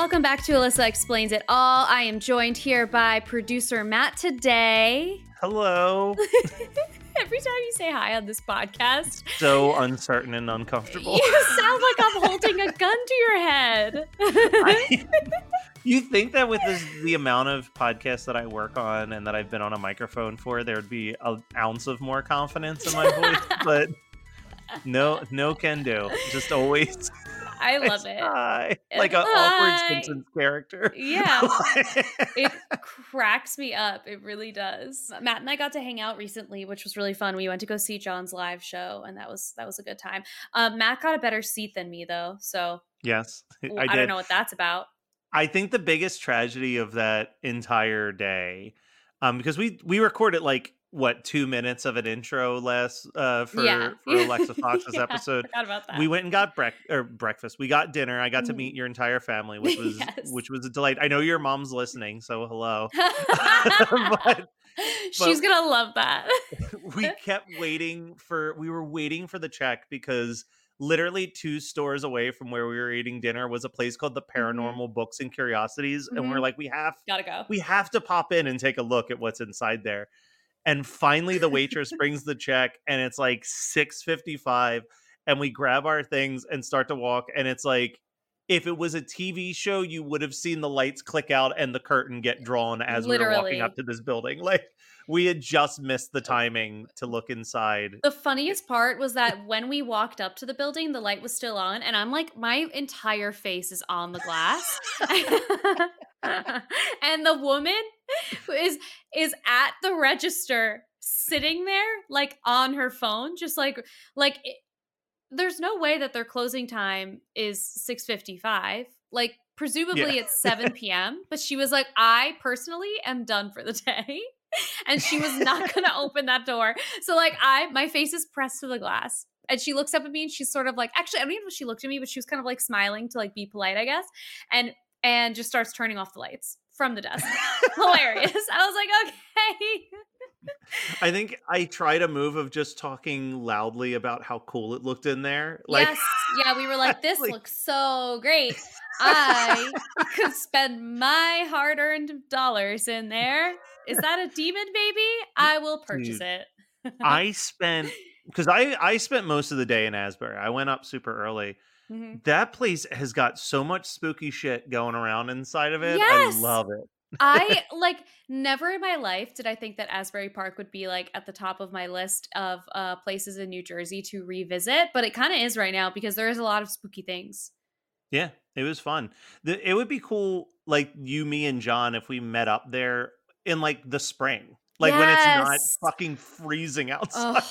Welcome back to Alyssa Explains It All. I am joined here by producer Matt today. Hello. Every time you say hi on this podcast, so uncertain and uncomfortable. you sound like I'm holding a gun to your head. I- you think that with this, the amount of podcasts that I work on and that I've been on a microphone for, there would be an ounce of more confidence in my voice, but no, no can do. Just always I love it. hi, like an awkward Simpsons character. Yeah. It cracks me up. It really does. Matt and I got to hang out recently, which was really fun. We went to go see John's live show, and that was that was a good time. Um, Matt got a better seat than me though, so yes, I I, don't know what that's about. I think the biggest tragedy of that entire day, um, because we we record it like what two minutes of an intro less uh for yeah, for Alexis Fox's Yeah, episode. I forgot about that. We went and got brec- or breakfast. We got dinner. I got to Mhm. meet your entire family, which was Yes. which was a delight. I know your mom's listening, so hello. but She's gonna love that. we kept waiting for we were waiting for the check because literally two stores away from where we were eating dinner was a place called the Paranormal Books and Curiosities, and we're Mhm. like, we have Gotta go. we have to pop in and take a look at what's inside there. And finally the waitress brings the check and it's like 655 and we grab our things and start to walk and it's like if it was a TV show you would have seen the lights click out and the curtain get drawn as we were walking up to this building. Like we had just missed the timing to look inside. The funniest part was that when we walked up to the building, the light was still on, and I'm like, my entire face is on the glass. and the woman who is is at the register sitting there like on her phone just like like it, there's no way that their closing time is 6:55 like presumably Yeah. it's 7 p.m but she was like i personally am done for the day. And she was not going to open that door. So like i my face is pressed to the glass. And she looks up at me and she's sort of like actually i don't even know if she looked at me but she was kind of like smiling to like be polite i guess and and just starts turning off the lights from the desk hilarious i was like okay I think I tried a move of just talking loudly about how cool it looked in there. Like yes yeah we were like this Like- looks so great i could spend my hard-earned dollars in there is that a demon baby i will purchase it I spent because I I spent most of the day in Asbury. I went up super early. Mhm. That place has got so much spooky shit going around inside of it. Yes! I love it. I like never in my life did I think that Asbury Park would be like at the top of my list of uh, places in New Jersey to revisit, but it kind of is right now because there is a lot of spooky things. Yeah, it was fun. The, it would be cool, like you, me, and John, if we met up there in like the spring, like when it's not fucking freezing outside.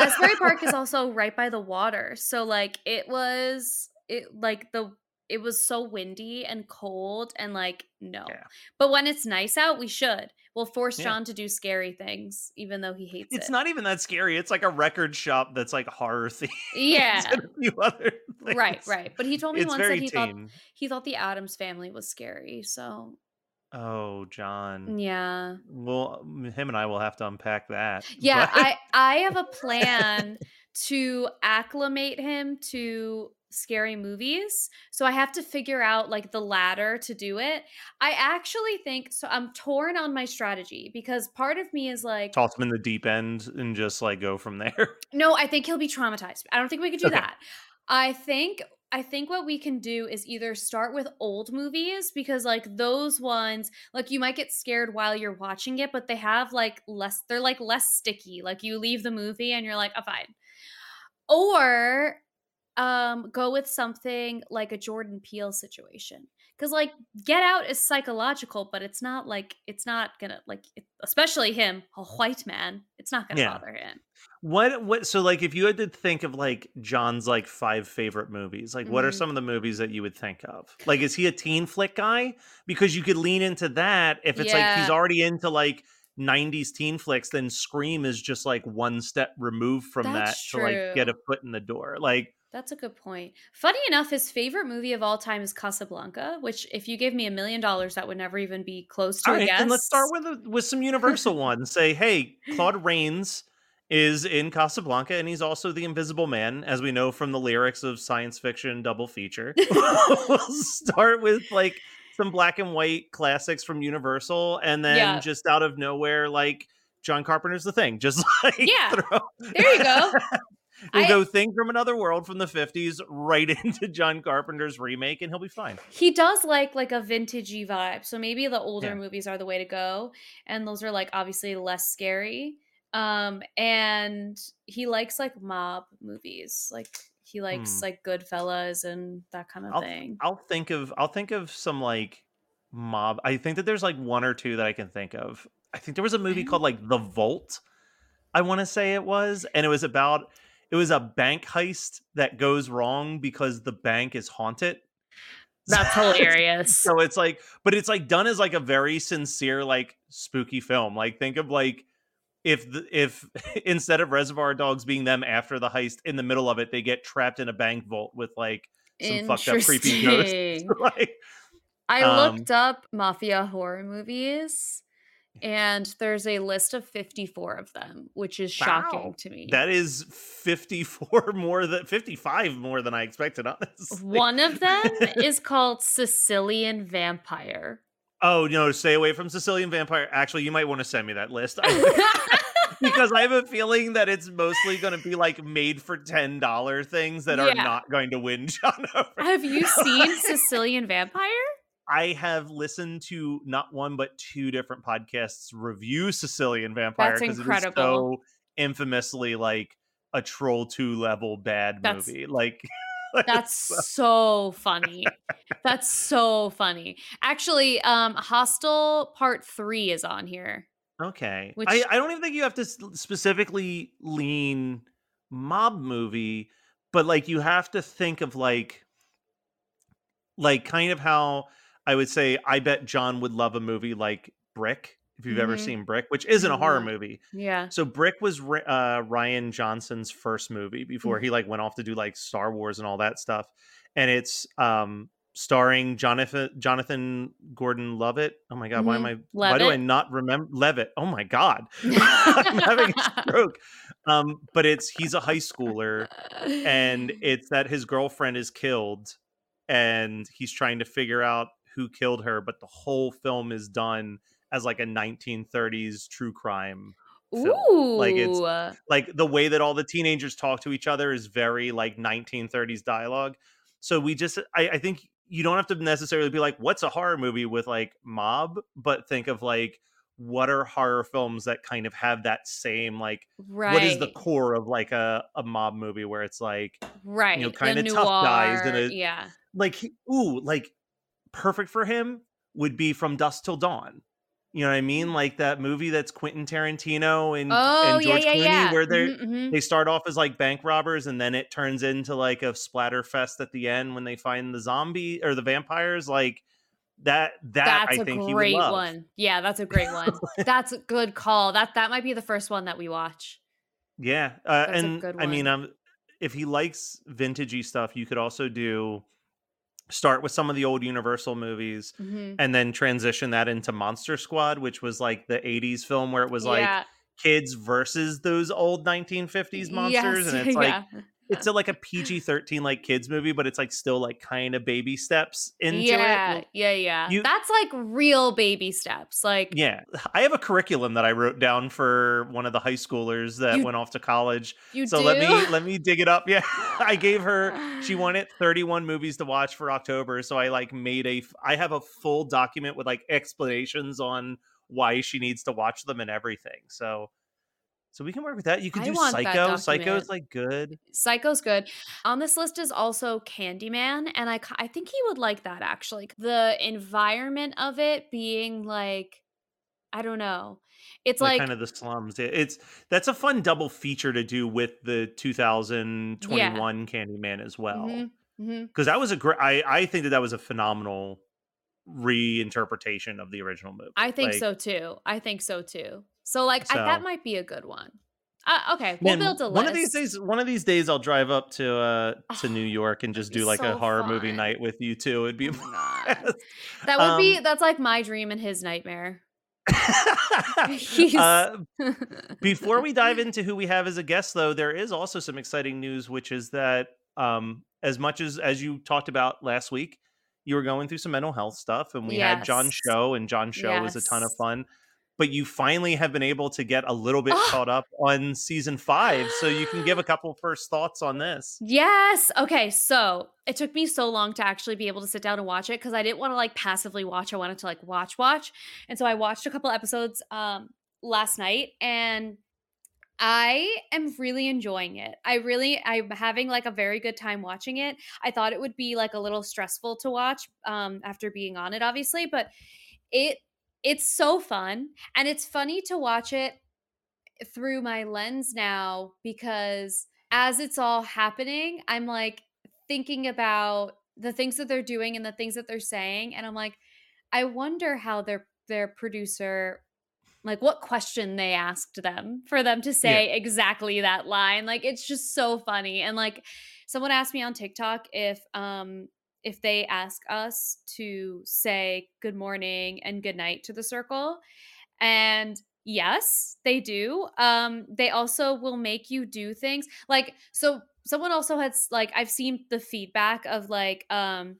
Asbury Park is also right by the water, so like it was it like the it was so windy and cold and like no. Yeah. But when it's nice out, we should. We'll force Yeah. John to do scary things, even though he hates It's it. It's not even that scary. It's like a record shop that's like horror themed. Yeah. and a few other Right, right. But he told me It's once that he thought he thought the Addams family was scary. So Oh, John. yeah, Well, him and I will have to unpack that. yeah. but- I I have a plan to acclimate him to scary movies. So I have to figure out like the ladder to do it. I actually think so. I'm torn on my strategy because part of me is like, toss him in the deep end and just like go from there. no, I think he'll be traumatized. I don't think we could do Okay. that. I think I think what we can do is either start with old movies because like those ones like you might get scared while you're watching it but they have like less they're like less sticky. Like you leave the movie and you're like oh fine. Or um go with something like a Jordan Peele situation cuz like Get Out is psychological but it's not like it's not to like it, especially him a white man it's not to Yeah. bother him What what so like if you had to think of like John's like five favorite movies, like what are Mhm. some of the movies that you would think of? Like is he a teen flick guy? Because you could lean into that if it's like he's already into like 90s teen flicks, then Scream is just like one step removed from That's that to like get a foot in the door. Like That's a good point. Funny enough, his favorite movie of all time is Casablanca, which if you gave me a million dollars, that would never even be close to all a right, guess. then let's start with a, with some universal ones. Say, hey, Claude Rains is in Casablanca, and he's also the Invisible Man, as we know from the lyrics of science fiction double feature. we'll start with like some black and white classics from Universal, and then Yeah. just out of nowhere, like John Carpenter's The Thing. Just like Yeah. throw- There you go. We'll I- go Thing from Another World from the '50s right into John Carpenter's remake, and he'll be fine. He does like like a vintagey vibe. So maybe the older Yeah. movies are the way to go. And those are like obviously less scary. Um and he likes like mob movies. Like he likes Hmm. like Goodfellas and that kind of I'll- thing. I'll think of I'll think of some like mob. I think that there's like one or two that I can think of. I think there was a movie called like The Vault. I want to say it was, and it was about it was a bank heist that goes wrong because the bank is haunted. That's hilarious. So it's like, but it's like done as like a very sincere, like spooky film. Like think of like if the, if instead of Reservoir Dogs being them after the heist, in the middle of it, they get trapped in a bank vault with like some fucked up creepy ghosts. Like I Um, looked up mafia horror movies and there's a list of 54 of them, which is shocking Wow. to me. That is 54 more than 55 more than I expected, honestly. One of them is called Sicilian Vampire. Oh, no, stay away from Sicilian Vampire. Actually, you might want to send me that list. Because I have a feeling that it's mostly going to be like made for $10 things that are not going to win John over. Have you seen Sicilian Vampire? I have listened to not one but two different podcasts review Sicilian Vampire because it is so infamously like a troll 2 level bad That's- movie. Like That's so funny. That's so funny. Actually, um Hostel Part 3 is on here. Okay. Which- I, I don't even think you have to specifically lean mob movie, but like you have to think of like like kind of how I would say I bet John would love a movie like Brick if you've ever Mhm. seen Brick, which isn't a horror Mhm. movie. Yeah. So Brick was uh, Rian Johnson's first movie before Mm. he like went off to do like Star Wars and all that stuff, and it's um starring Jonathan Jonathan Gordon Levitt. Oh my god, why am I? Why do I not remember Levitt? Oh my god, I'm having a stroke. Um, but it's he's a high schooler, and it's that his girlfriend is killed, and he's trying to figure out who killed her. But the whole film is done as like a 1930s true crime film. Ooh. Like, it's- like the way that all the teenagers talk to each other is very like 1930s dialogue so we just I, I think you don't have to necessarily be like what's a horror movie with like mob but think of like what are horror films that kind of have that same like right. what is the core of like a, a mob movie where it's like right. You know, the kinda tough guys in noir, a- Yeah. like ooh like perfect for him would be from dusk till dawn you know what i mean like that movie that's quentin tarantino and, Oh, and george yeah, clooney yeah. where they're Mhm, mhm. they start off as like bank robbers and then it turns into like a splatter fest at the end when they find the zombie or the vampires like that that That's i a think he would great one. Yeah, that's a great one. that's a good call. That that might be the first one that we watch. yeah uh, and i mean um if he likes vintagey stuff you could also do start with some of the old universal movies Mhm. and then transition that into monster squad which was like the 80s film where it was like yeah. kids versus those old 1950s monsters Yes, and it's like yeah. It's a, like a PG-13 like kids movie, but it's like still like kind of baby steps into yeah, it. yeah, yeah. you- That's like real baby steps. Like Yeah, I have a curriculum that I wrote down for one of the high schoolers that You- went off to college. you So do. let me let me dig it up. Yeah, I gave her. She wanted 31 movies to watch for October, so I like made a. I have a full document with like explanations on why she needs to watch them and everything. So. So we can work with that. You can I do Psycho. Psycho's like good. Psycho's good. On this list is also Candyman, and I I think he would like that actually. The environment of it being like, I don't know, it's like, like, kind of the slums. It- It's that's a fun double feature to do with the 2021 Candyman as well, Mhm, mhm. because that was a great. I I think that that was a phenomenal reinterpretation of the original movie. I think Like, so too. I think so too. So like I, that might be a good one. Uh, okay, we'll Man, build a list. one of these days, one of these days, I'll drive up to uh to New York and just do like a so horror movie night with you too. It'd be Oh a my God. blast. That would be Um, that's like my dream and his nightmare. Uh, before we dive into who we have as a guest, though, there is also some exciting news, which is that um, as much as as you talked about last week, you were going through some mental health stuff, and we had John Yes. Show, and John Show was a ton of fun. But you finally have been able to get a little bit Ah! caught up on season five, so you can give a couple first thoughts on this. Yes. Okay. So it took me so long to actually be able to sit down and watch it because I didn't want to like passively watch. I wanted to like watch, watch. And so I watched a couple episodes um last night and I am really enjoying it. I really I'm having like a very good time watching it. I thought it would be like a little stressful to watch um after being on it obviously, but it it's so fun and it's funny to watch it through my lens now because as it's all happening, I'm like thinking about the things that they're doing and the things that they're saying and I'm like I wonder how their their producer like what question they asked them for them to Yeah. say exactly that line. Like it's just so funny and like someone asked me on TikTok if um if they ask us to say good morning and good night to the circle and yes, they do. Um, they also will make you do things like so. Someone also has like I've seen the feedback of like um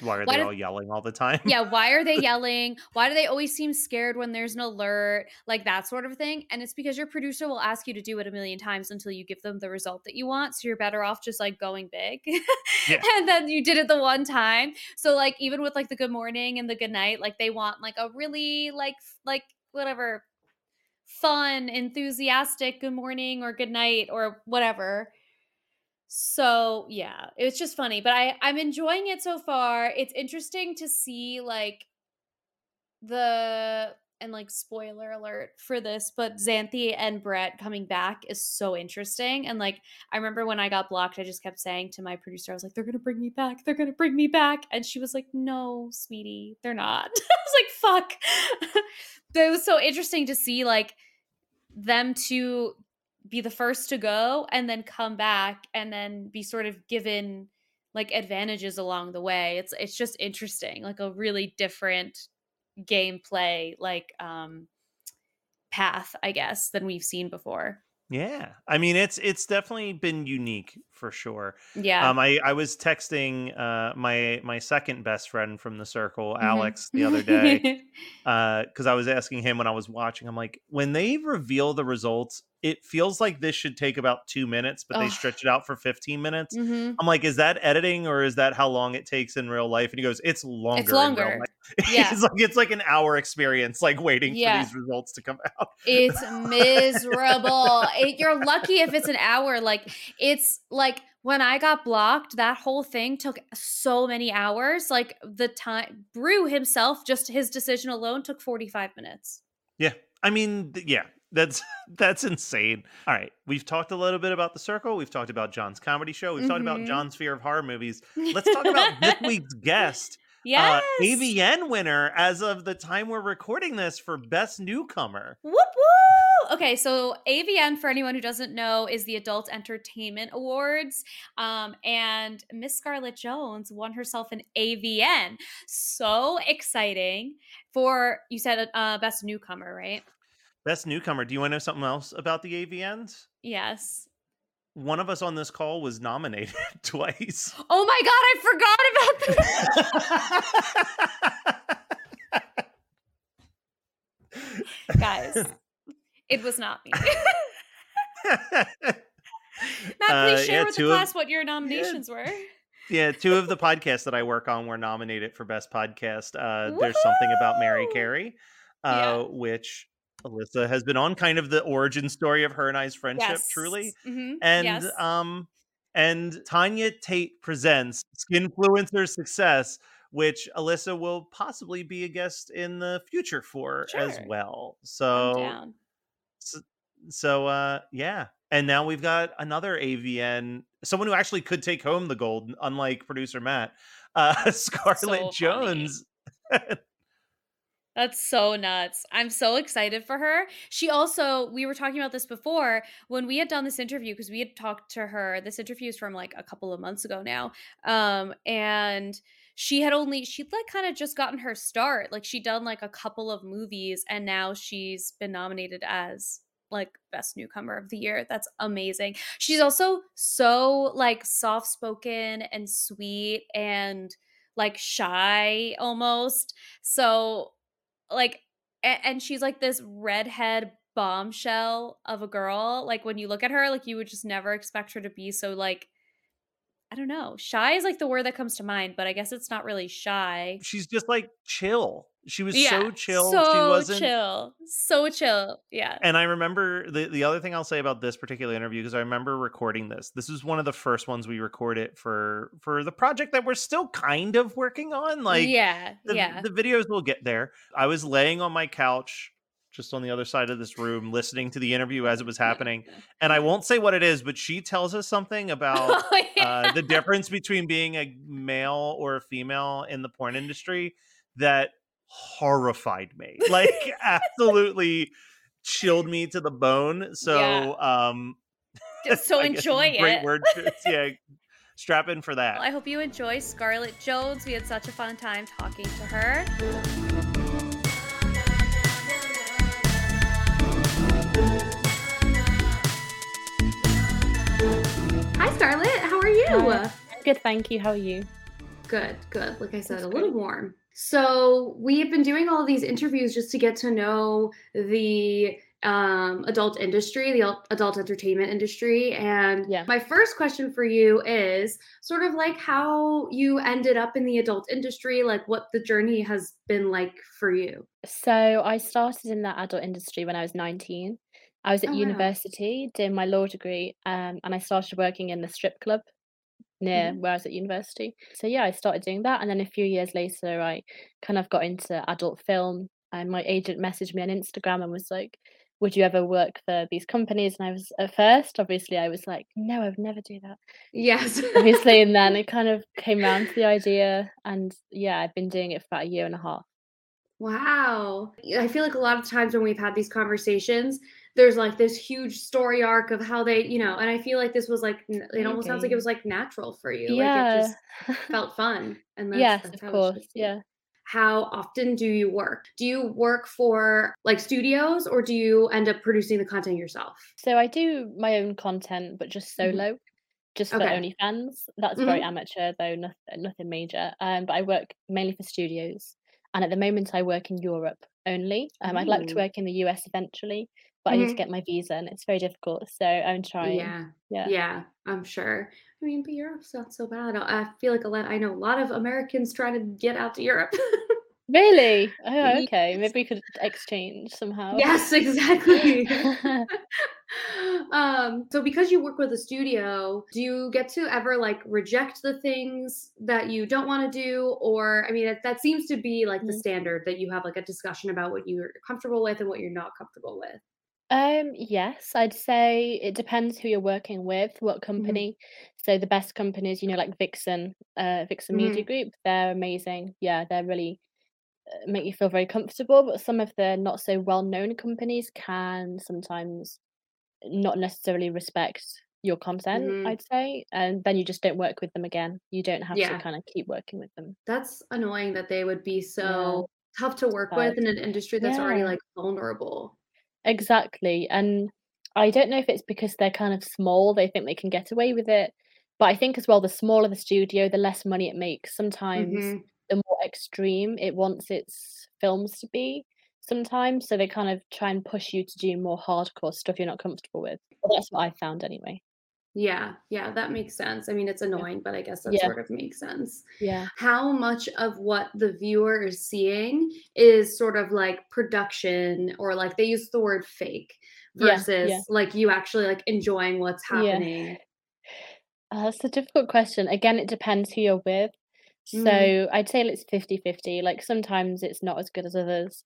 Why are why they do all yelling all the time? yeah why are they yelling why do they always seem scared when there's an alert like that sort of thing and it's because your producer will ask you to do it a million times until you give them the result that you want so you're better off just like going big Yeah. and then you did it the one time so like even with like the good morning and the good night like they want like a really like like whatever fun enthusiastic good morning or good night or whatever so yeah it's just funny but i i'm enjoying it so far. It's interesting to see like the and like spoiler alert for this but xanthi and brett coming back is so interesting and like i remember when i got blocked i just kept saying to my producer i was like they're gonna bring me back they're gonna bring me back and she was like no sweetie they're not. I was like fuck. But it was so interesting to see like them to be the first to go and then come back and then be sort of given like advantages along the way. It's it's just interesting, like a really different gameplay like um path, I guess, than we've seen before. Yeah. I mean, it's it's definitely been unique for sure. Yeah. Um, I I was texting uh my my second best friend from the circle, Mhm. Alex, the other day, uh, because I was asking him when I was watching. I'm like, when they reveal the results, it feels like this should take about two minutes, but they stretch it out for 15 minutes. Mhm. I'm like, is that editing or is that how long it takes in real life? And he goes, it's longer. real longer. life." Yeah. He's like, it's like an hour experience, like waiting Yeah. for these results to come out. It's miserable. It, you're lucky if it's an hour. Like it's like when I got blocked, that whole thing took so many hours. Like the time Brew himself, just his decision alone took 45 minutes. Yeah. I mean, yeah, that's that's insane. All right. We've talked a little bit about the circle. We've talked about John's comedy show. We've talked about Mhm. John's fear of horror movies. Let's talk about this week's guest. yes. Uh, AVN winner as of the time we're recording this for Best Newcomer. Whoop woo! Okay, so AVN, for anyone who doesn't know, is the Adult Entertainment Awards. Um, and Miss Scarlet Jones won herself an AVN. So exciting for, you said uh, Best Newcomer, right? Best Newcomer. Do you want to know something else about the AVNs? Yes. One of us on this call was nominated twice. Oh my God, I forgot about that. Guys, it was not me. Matt, please Uh, share yeah, with the two of- class what your nominations were. Yeah, two of the podcasts that I work on were nominated for best podcast. Uh, there's something about Mary! Carey, uh, Yeah. which Alyssa has been on, kind of the origin story of her and I's friendship, truly. Mhm, And yes. um, and Tanya Tate presents Skinfluencer Success, which Alyssa will possibly be a guest in the future for as Sure. well. I'm So down. So, so uh yeah and now we've got another avn someone who actually could take home the gold unlike producer matt uh scarlet So jones That's so nuts. I'm so excited for her. She also, we were talking about this before when we had done this interview because we had talked to her. This interview is from like a couple of months ago now. Um, and she had only she'd like kind of just gotten her start. Like she'd done like a couple of movies and now she's been nominated as like best newcomer of the year. That's amazing. She's also so like soft spoken and sweet and like shy almost. So like and, and she's like this redhead bombshell of a girl. Like when you look at her, like you would just never expect her to be so like I don't know. Shy is like the word that comes to mind, but I guess it's not really shy. She's just like chill. She was Yeah, so chill. so she wasn't chill, so chill. Yeah. And I remember the the other thing I'll say about this particular interview because I remember recording this. This is one of the first ones we recorded for for the project that we're still kind of working on. Like yeah, the, yeah. the videos will get there. I was laying on my couch just on the other side of this room listening to the interview as it was happening. And I won't say what it is, but she tells us something about Oh, yeah. uh, the difference between being a male or a female in the porn industry that horrified me. Like absolutely chilled me to the bone. So Yeah. um Just so enjoy great it. word choice. yeah. Strap in for that. Well, I hope you enjoy Scarlet Jones. We had such a fun time talking to her. Scarlet. How are you? Hi. Good, thank you. How are you? Good, good. Like I said, That's a little warm. So we've been doing all these interviews just to get to know the um, adult industry, the adult entertainment industry. And Yeah. my first question for you is sort of like how you ended up in the adult industry, like what the journey has been like for you. So I started in that adult industry when I was 19. I was at Oh, wow. university doing my law degree, um, and I started working in the strip club near Mhm. where I was at university. So yeah, I started doing that, and then a few years later, I kind of got into adult film. And my agent messaged me on Instagram and was like, "Would you ever work for these companies?" And I was at first, obviously, I was like, "No, I'd never do that." Yes. Obviously, and then it kind of came around to the idea, and yeah, I've been doing it for about a year and a half. Wow. I feel like a lot of times when we've had these conversations, there's like this huge story arc of how they, you know, and I feel like this was like, it almost sounds like it was like natural for you. Like it Yeah. just felt fun. And that's, Yes, that's of how course. Yeah. How often do you work? Do you work for like studios or do you end up producing the content yourself? So I do my own content, but just Mhm. solo, just for Okay. OnlyFans. That's very Mhm. amateur though, nothing, nothing major. Um, but I work mainly for studios, and at the moment I work in Europe only. Um, I'd like to work in the US eventually, but I need to Mhm. get my visa, and it's very difficult. So I'm trying. Yeah. Yeah. Yeah, I'm sure. I mean, but Europe's not so bad. I feel like a lot, I know a lot of Americans trying to get out to Europe. Really? Oh, okay. Maybe we could exchange somehow. Yes, exactly. um, so because you work with a studio, do you get to ever like reject the things that you don't want to do? Or I mean, that, that seems to be like the Mhm. standard that you have like a discussion about what you're comfortable with and what you're not comfortable with. Um, yes, I'd say it depends who you're working with, what company. So the best companies, you know, like Vixen, uh, Vixen Media Mhm. Group, they're amazing. Yeah, they're really uh, make you feel very comfortable. But some of the not so well-known companies can sometimes not necessarily respect your content, Mhm. I'd say, and then you just don't work with them again. You don't have to Yeah. kind of keep working with them. That's annoying that they would be Yeah, so tough to work bad. with in an industry that's already Yeah. like vulnerable. Exactly, and I don't know if it's because they're kind of small, they think they can get away with it, but I think as well, the smaller the studio, the less money it makes. Sometimes Mhm. the more extreme it wants its films to be sometimes, so they kind of try and push you to do more hardcore stuff you're not comfortable with. Well, that's what I found anyway. Yeah, yeah, that makes sense. I mean, it's Yeah. annoying, but I guess that Yeah. sort of makes sense. Yeah. How much of what the viewer is seeing is sort of like production or like they use the word fake versus yeah. like you actually like enjoying what's Yeah. happening? Uh, that's a difficult question. Again, it depends who you're with. Mhm. So I'd say it's 50-50. Like sometimes it's not as good as others,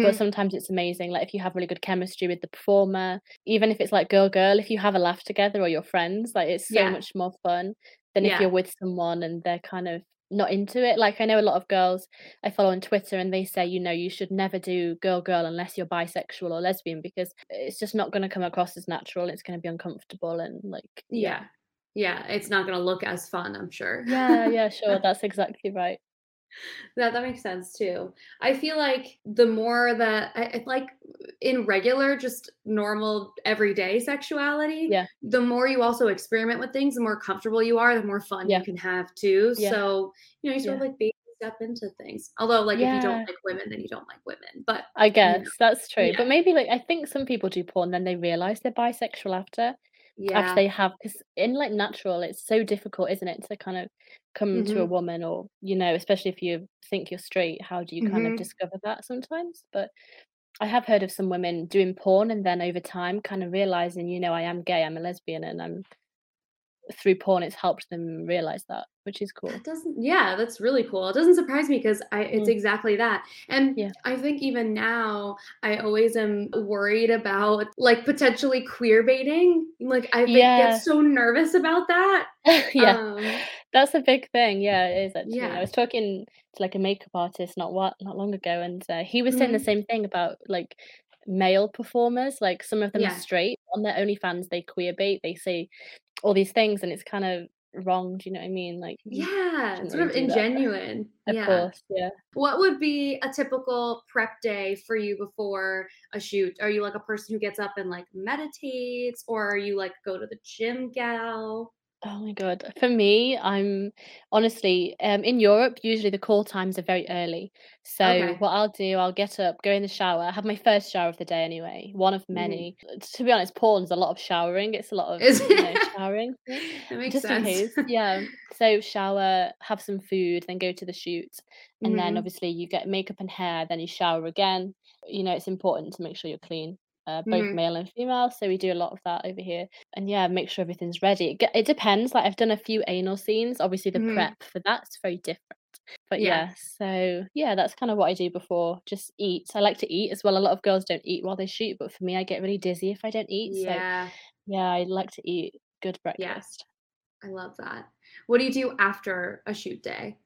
but Mhm. sometimes it's amazing. Like if you have really good chemistry with the performer, even if it's like girl girl, if you have a laugh together or your friends, like it's so Yeah. much more fun than if you're with someone and they're kind of not into it. Like I know a lot of girls I follow on Twitter and they say, you know, you should never do girl girl unless you're bisexual or lesbian because it's just not going to come across as natural. It's going to be uncomfortable and like yeah. Yeah. Yeah, it's not gonna look as fun, I'm sure. Yeah, yeah, sure, that's exactly right. That that makes sense too. I feel like the more that I, like in regular, just normal everyday sexuality, Yeah, the more you also experiment with things, the more comfortable you are, the more fun you can have too. yeah, So, you know, you sort of like baby step into things. Although, like, if you don't like women, then you don't like women. But, I you guess know, that's true, yeah. but maybe, like, I think some people do porn, then they realize they're bisexual after yeah. after Yeah. they have, because in, like, natural, it's so difficult, isn't it, to kind of come to a hmm woman or, you know, especially if you think you're straight, how do you kind of hmm discover that sometimes? But I have heard of some women doing porn and then over time kind of realizing, you know, I am gay, I'm a lesbian, and I'm through porn, it's helped them realize that, which is cool. That doesn't yeah, that's really cool. It doesn't surprise me because I it's Mm, exactly that. And yeah. I think even now, I always am worried about like potentially queer baiting. Like I be- get so nervous about that. Yeah. Um, That's a big thing. Yeah, it is actually. I was talking to like a makeup artist not what not long ago, and uh, he was saying the hmm same thing about like male performers. Like some of them are straight on their OnlyFans, they queer bait, they say all these things, and it's kind of wrong. Do you know what I mean? Like Yeah, sort really of do that. ingenuine. Of Yeah. course, yeah. What would be a typical prep day for you before a shoot? Are you like a person who gets up and like meditates, or are you like go to the gym gal? Oh my god. For me, I'm honestly, um, in Europe, usually the call times are very early. So Okay. what I'll do, I'll get up, go in the shower, have my first shower of the day anyway, one of hmm many. Uh, To be honest, porn's a lot of showering. It's a lot of, Is you know, showering. yeah, that makes Just in sense. case. Yeah. So shower, have some food, then go to the shoot. And then hmm obviously you get makeup and hair, then you shower again. You know, it's important to make sure you're clean. Uh, both hmm male and female, so we do a lot of that over here and yeah, make sure everything's ready. It, it depends. Like I've done a few anal scenes. Obviously, the hmm prep for that's very different. But Yeah. yeah, so yeah, that's kind of what I do before. Just eat. I like to eat as well. A lot of girls don't eat while they shoot, but for me, I get really dizzy if I don't eat. So Yeah. yeah, I like to eat good Yeah. breakfast. I love that. What do you do after a shoot day?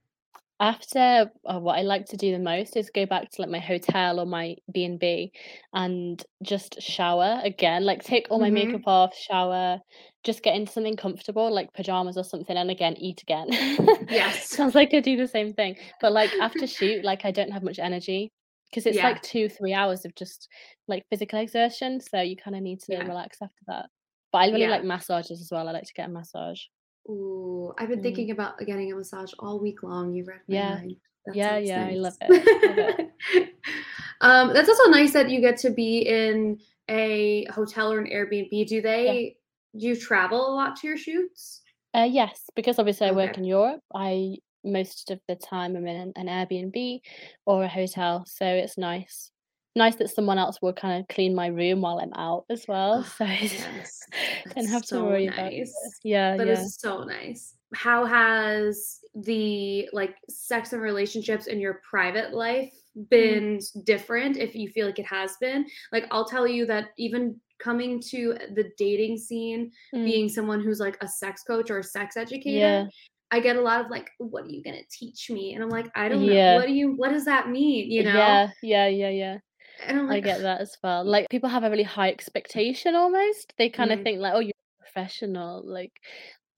After uh, what I like to do the most is go back to like my hotel or my B and just shower again. Like take all my makeup Mhm. off, shower, just get into something comfortable like pajamas or something, and again eat again. Yes. Sounds like I do the same thing, but like after shoot, like I don't have much energy because it's Yeah. like two, three hours of just like physical exertion. So you kind of need to Yeah. relax after that. But I really Yeah. like massages as well. I like to get a massage. Ooh, I've been Mm. thinking about getting a massage all week long. You read my Yeah, mind. That yeah, yeah. I love nice. it. Love it. Um, that's also nice that you get to be in a hotel or an Airbnb. Do Yeah. they do you travel a lot to your shoots? Uh, yes, because obviously I work in Europe. I most of the time I'm in an Airbnb or a hotel, so it's nice. Nice that someone else will kind of clean my room while I'm out as well, Oh, so it's, yes. don't have That's to so worry about it. Yeah, That yeah, is so nice. How has the like sex and relationships in your private life mm, been s- different if you feel like it has been? Like I'll tell you that even coming to the dating scene, mm, being someone who's like a sex coach or a sex educator, yeah, I get a lot of like, what are you gonna teach me? And I'm like, I don't know. What do you what does that mean? You know? yeah, yeah, yeah, yeah. And I'm I get that as well. Like people have a really high expectation almost. They kind of mm, think like, oh, you're professional, like,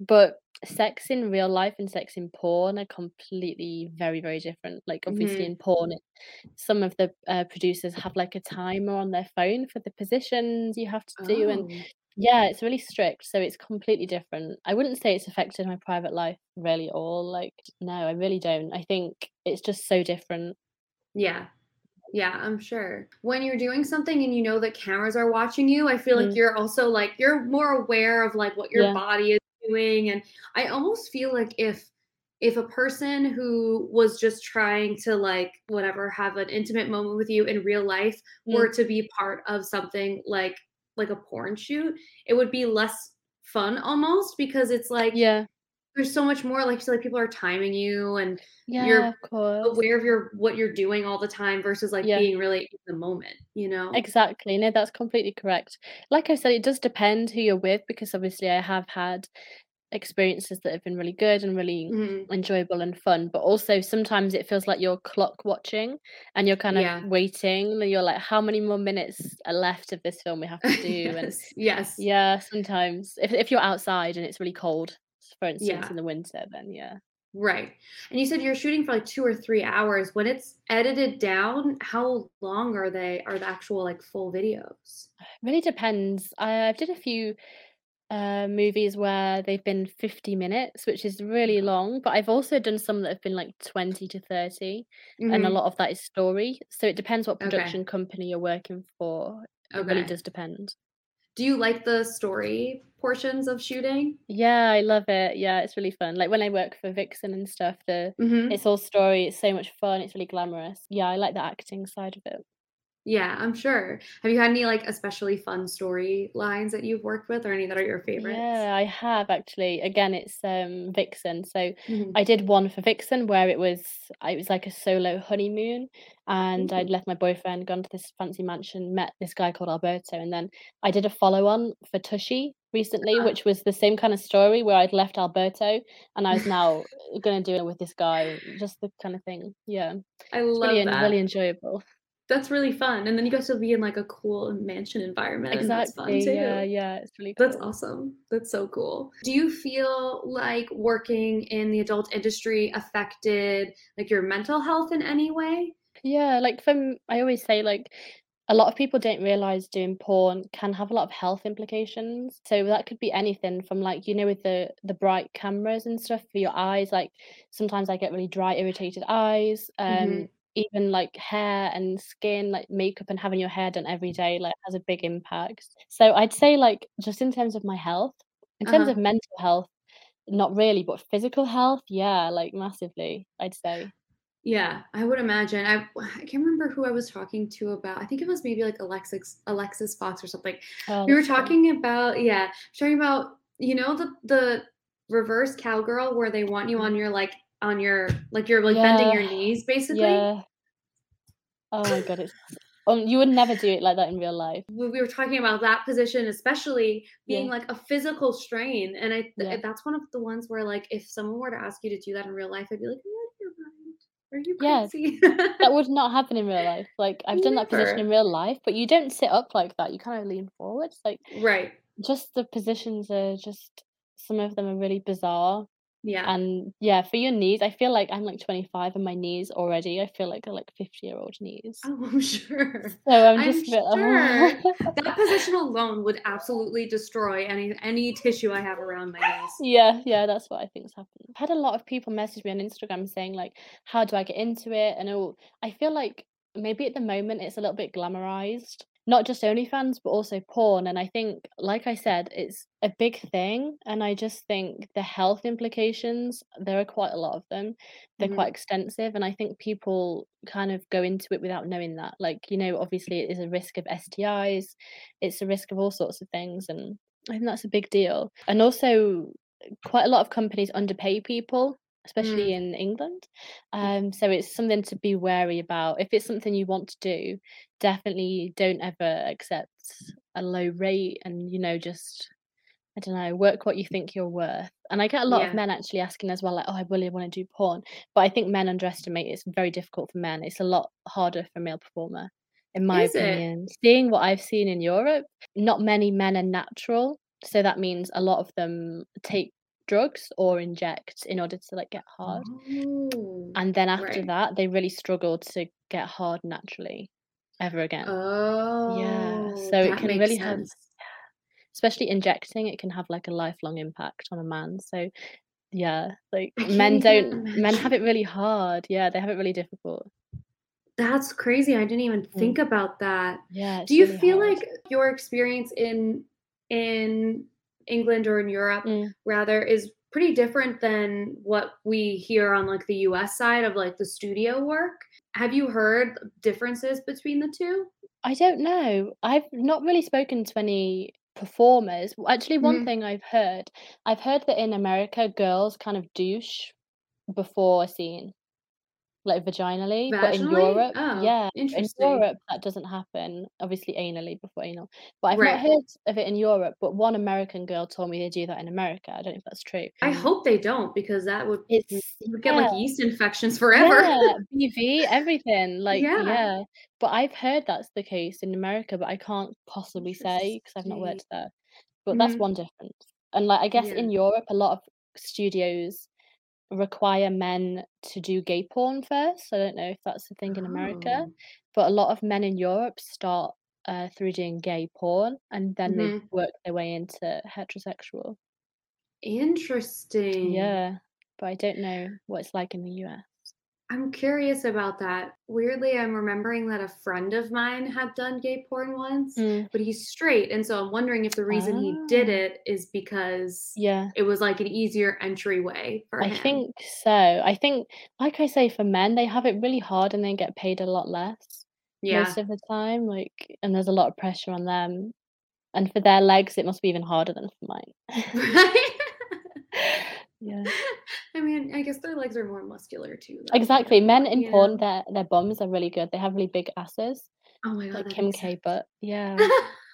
but sex in real life and sex in porn are completely very, very different. Like obviously mhm. in porn, it, some of the uh, producers have like a timer on their phone for the positions you have to do, and Oh, yeah, it's really strict. So it's completely different. I wouldn't say it's affected my private life really at all. Like, no, I really don't. I think it's just so different. yeah. Yeah, I'm sure. When you're doing something and you know that cameras are watching you, I feel like Mm, you're also like you're more aware of like what your yeah. body is doing and I almost feel like if if a person who was just trying to like whatever have an intimate moment with you in real life Mm, were to be part of something like like a porn shoot, it would be less fun almost because it's like yeah. There's so much more like so like people are timing you and Yeah, you're of aware of your what you're doing all the time versus, like, Yeah, being really in the moment, you know? exactly. No, that's completely correct. Like I said, it does depend who you're with because obviously I have had experiences that have been really good and really Mhm. enjoyable and fun, but also sometimes it feels like you're clock watching and you're kind of Yeah. waiting, and you're like, "How many more minutes are left of this film we have to do?" And Yes, yes. yeah, sometimes if if you're outside and it's really cold, for instance, Yeah. in the winter, then yeah. Right. And you said you're shooting for, like, 2 or 3 hours. When it's edited down, how long are they are the actual, like, full videos? Really depends. I've did a few, uh, movies where they've been 50 minutes, which is really long, but I've also done some that have been, like, 20 to 30, and a Mhm. lot of that is story, so it depends what Okay. production company you're working for. It really Okay. does depend. Do you like the story portions of shooting? Yeah, I love it. Yeah, it's really fun. Like, when I work for Vixen and stuff, the Mhm. it's all story, it's so much fun, it's really glamorous. Yeah, I like the acting side of it. Yeah, I'm sure. Have you had any, like, especially fun storylines that you've worked with or any that are your favorites? Yeah, I have actually. Again, it's, um, Vixen. So Mhm. I did one for Vixen where it was it was like a solo honeymoon, and I'd left my boyfriend, gone to this fancy mansion, met this guy called Alberto, and then I did a follow on for Tushy recently, Uh-huh. which was the same kind of story where I'd left Alberto and I was now gonna do it with this guy, just the kind of thing. Yeah. I really love really that. enjoyable. That's really fun, and then you get to be in, like, a cool mansion environment, and that's fun Exactly. Yeah, yeah, it's really That's awesome. That's so cool. Do you feel like working in the adult industry affected, like, your mental health in any way? Yeah, like, from I always say, like, a lot of people don't realize doing porn can have a lot of health implications. So that could be anything from, like, you know, with the the bright cameras and stuff for your eyes, like, sometimes I get really dry, irritated eyes, um, Mhm. Even, like, hair and skin, like, makeup and having your hair done every day, like, has a big impact. So I'd say, like, just in terms of my health, in terms of Uh-huh. mental health, not really, but physical health, yeah, like, massively, I'd say. Yeah, I would imagine. I I can't remember who I was talking to about I think it was maybe, like, Alexis Alexis Fox or something. Oh, We were talking about yeah, talking about, you know, the the reverse cowgirl where they want you Mm. on your, like on your like, you're, like, bending your knees, basically? Yeah. Oh my god, it's um, you would never do it like that in real life. We we were talking about that position, especially being, Yeah. like, a physical strain, and I yeah. that's one of the ones where, like, if someone were to ask you to do that in real life, I'd be like, "Are you out mind? Are you Yeah, crazy?" that would not happen in real life. Like, I've done that position in real life, but you don't sit up like that, you kinda lean forwards, like, Right. just the positions are just some of them are really bizarre. Yeah. And yeah, for your knees, I feel like I'm, like, 25 and my knees already, I feel like are, like, fifty-year-old knees. Oh, I'm sure. So I'm I'm just a bit uh, sure. That position alone would absolutely destroy any any tissue I have around my knees. Yeah, yeah, that's what I think's happened. I've had a lot of people message me on Instagram saying, like, "How do I get into it?" And all I feel like maybe at the moment it's a little bit glamorized. Not just OnlyFans, but also porn, and I think, like I said, it's a big thing, and I just think the health implications, there are quite a lot of them. They're quite Mhm. extensive, and I think people kind of go into it without knowing that. Like, you know, obviously it is a risk of STIs, it's a risk of all sorts of things, and I think that's a big deal. And also, quite a lot of companies underpay people, especially Mm. in England. Um, so it's something to be wary about. If it's something you want to do, definitely don't ever accept a low rate and, you know, just I don't know, work what you think you're worth. And I get a lot of men actually asking as well, like, "Oh, I really want to do porn." But I think men underestimate it's very difficult for men. It's a lot harder for a male performer, in my Is it? opinion. Seeing what I've seen in Europe, not many men are natural, so that means a lot of them take drugs or inject in order to, like, get hard. Oh, And then after right. that, they really struggle to get hard naturally ever again. Yeah, Oh, so it can really have sense. yeah, especially injecting, it can have, like, a lifelong impact on a man. So, yeah, like, men don't men have it really hard. Yeah, they have it really difficult. That's crazy, I didn't even Mm. think about that. Yeah, Do you really feel hard. like your experience in in England or in Europe, Mm. rather, is pretty different than what we hear on, like, the US side of, like, the studio work? Have you heard differences between the 2? I don't know. I've not really spoken to any performers. Actually, one Mhm. thing I've heard, I've heard that in America, girls kind of douche before a scene. Like vaginally, but in Europe, Oh, yeah, in. Europe that doesn't happen. Obviously anally before anal, but I've not heard of it in Europe. But one American girl told me they do that in America. I don't know if that's true. I hope they don't because that would you It's would get yeah. like yeast infections forever. Yeah, BV, everything, like, Yeah. yeah, but I've heard that's the case in America, but I can't possibly say because I've not worked there, but that's Mhm. one difference, and, like, I guess Yeah. in Europe, a lot of studios require men to do gay porn first, I don't know if that's the thing in America, Oh. but a lot of men in Europe start, uh, through doing gay porn, and then they Mhm. work their way into heterosexual. Interesting. Yeah, but I don't know what it's like in the US. I'm curious about that. Weirdly, I'm remembering that a friend of mine had done gay porn once, Mm. but he's straight, and so I'm wondering if the reason he did Ah. it is because Yeah. it was like an easier entryway for I him. think so. I think, like I say, for men, they have it really hard and they get paid a lot less Yeah. most of the time. Like, and there's a lot of pressure on them. And for their legs, it must be even harder than for mine. Right? Yeah. I mean, I guess their legs are more muscular too, though, Exactly. Men in yeah. porn, their their bums are really good. They have really big asses, Oh my god, like Kim K. sense. Butt. Yeah.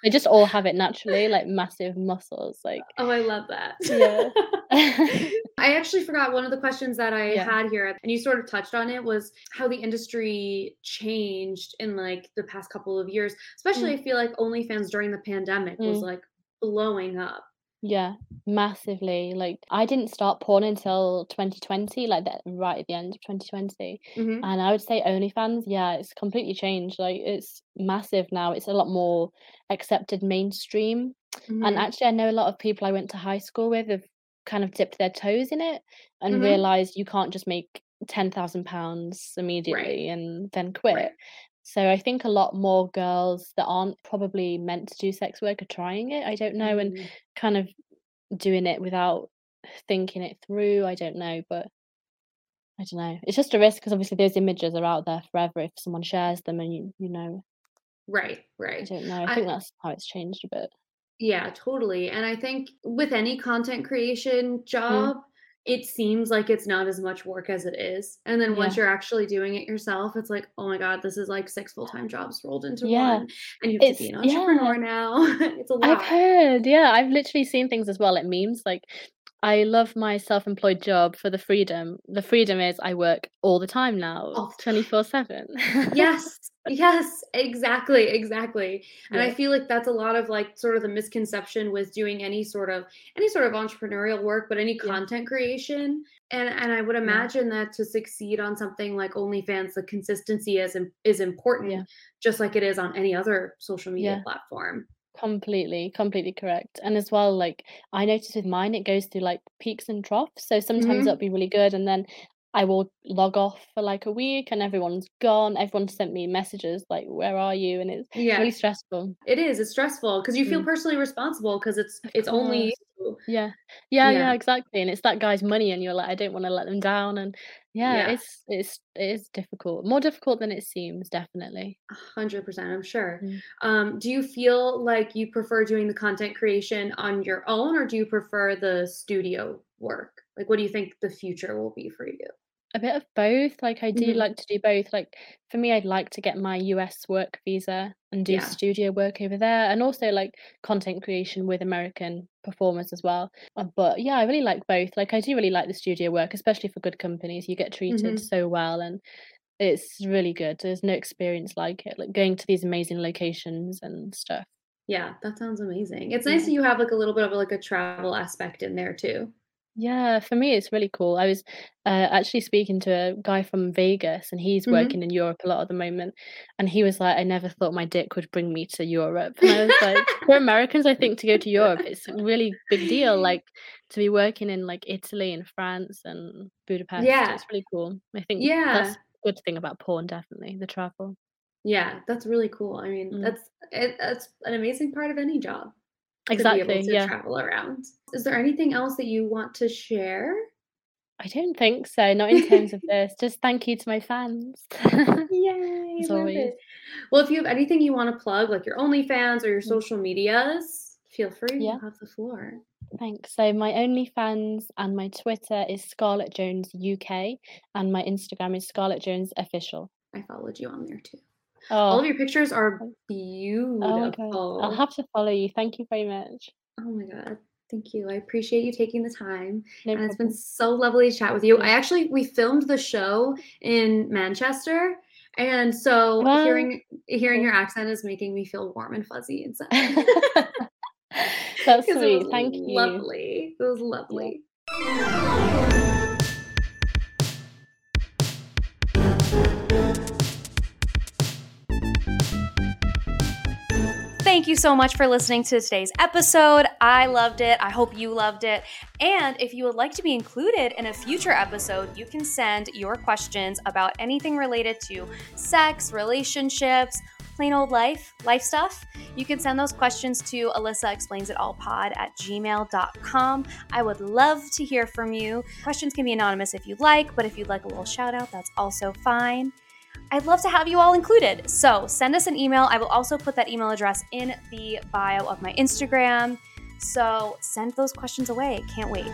They just all have it naturally, like massive muscles. Like, Oh, I love that. yeah. I actually forgot one of the questions that I Yeah. had here, and you sort of touched on it, was how the industry changed in like the past couple of years. Especially, Mm. I feel like OnlyFans during the pandemic was Mm. like blowing up. Yeah, massively. Like, I didn't start porn until 2020, like that right at the end of 2020. Mhm. And I would say OnlyFans, yeah, it's completely changed. Like, it's massive now. It's a lot more accepted mainstream. And Mhm. actually, I know a lot of people I went to high school with have kind of dipped their toes in it and Mhm. realized you can't just make £10,000 Right. immediately and then quit. Right. So I think a lot more girls that aren't probably meant to do sex work are trying it. I don't know, and Mm. kind of doing it without thinking it through. I don't know, but I don't know. It's just a risk because obviously those images are out there forever if someone shares them and you you know. Right, right. I don't know. I I think that's how it's changed a bit. Yeah, totally. And I think with any content creation Mm. It seems like it's not as much work as it is. And then once you're actually doing it yourself, it's like, oh my God, this is like six full-time jobs rolled into Yeah. one. And you have to It's be an yeah. entrepreneur now. It's a I've heard, yeah, I've literally seen things as well, It memes, like, I love my self-employed job for the freedom. The freedom is I work all the time now, the 24/7. Yes. Yes, exactly, exactly. And I feel like that's a lot of like sort of the misconception with doing any sort of any sort of entrepreneurial work, but any Yeah. content creation. And and I would Yeah. imagine that to succeed on something like OnlyFans, the consistency is is important, Yeah. just like it is on any other social media Yeah. platform. Completely, completely correct. And as well, like I noticed with mine, it goes through like peaks and troughs. So sometimes hmm it'll be really good, and then I will log off for like a week, and everyone's gone. Everyone sent me messages like, "Where are you?" And it's Yeah, really stressful. it is. It's stressful because you feel Mm, personally responsible because it's it's only. Yeah, yeah, Yeah, yeah, exactly. And it's that guy's money, and you're like, I don't want to let them down. And yeah, yeah. it's it's it is difficult, more difficult than it seems, definitely. A hundred percent, I'm sure. Mm. Um, do you feel like you prefer doing the content creation on your own, or do you prefer the studio work? Like, what do you think the future will be for you? A bit of both. Like I do hmm like to do both. Like for me, I'd like to get my US work visa and do Yeah. studio work over there, and also like content creation with American performers as well. Uh, But yeah, I really like both. Like I do really like the studio work, especially for good companies. You get treated hmm so well, and it's really good. There's no experience like it. Like going to these amazing locations and stuff. Yeah, that sounds amazing. It's nice that you have like a little bit of like a travel aspect in there too. Yeah, for me, it's really cool. I was uh, actually speaking to a guy from Vegas, and he's hmm working in Europe a lot at the moment. And he was like, I never thought my dick would bring me to Europe. And I was like, for Americans, I think to go to Europe, it's a really big deal. Like to be working in like Italy and France and Budapest, Yeah, it's really cool. I think that's yeah, a good thing about porn, definitely, the travel. yeah. That's really cool. I mean, Mm. that's it, that's an amazing part of any job to be able Exactly, to yeah. travel around. Is there anything else that you want to share? I don't think so, not in terms of this. Just thank you to my fans, Yay, as love always. it. Well, if you have anything you want to plug, like your OnlyFans or your Mm. social medias, feel free. Yeah. You have the floor. Thanks. So my OnlyFans and my Twitter is Scarlet Jones UK, and my Instagram is Scarlet Jones Official. I followed you on there too. Oh, All of oh. your pictures are oh. Oh, beautiful. Oh! I'll have to follow you. Thank you very much. Oh my god. Thank you. I appreciate you taking the time. No and problem. it's been so lovely to chat with you. I actually we filmed the show in Manchester. And so well, hearing hearing your accent is making me feel warm and fuzzy inside. That's sweet. Thank you. Lovely. It was lovely. Thank you so much for listening to today's episode. I loved it. I hope you loved it. And if you would like to be included in a future episode, you can send your questions about anything related to sex, relationships, plain old life, life stuff, you can send those questions to Alyssa Explains It All Pod at gmail.com. I would love to hear from you. Questions can be anonymous if you'd like, but if you'd like a little shout out, that's also fine. I'd love to have you all included. So send us an email. I will also put that email address in the bio of my Instagram. So send those questions away. Can't wait.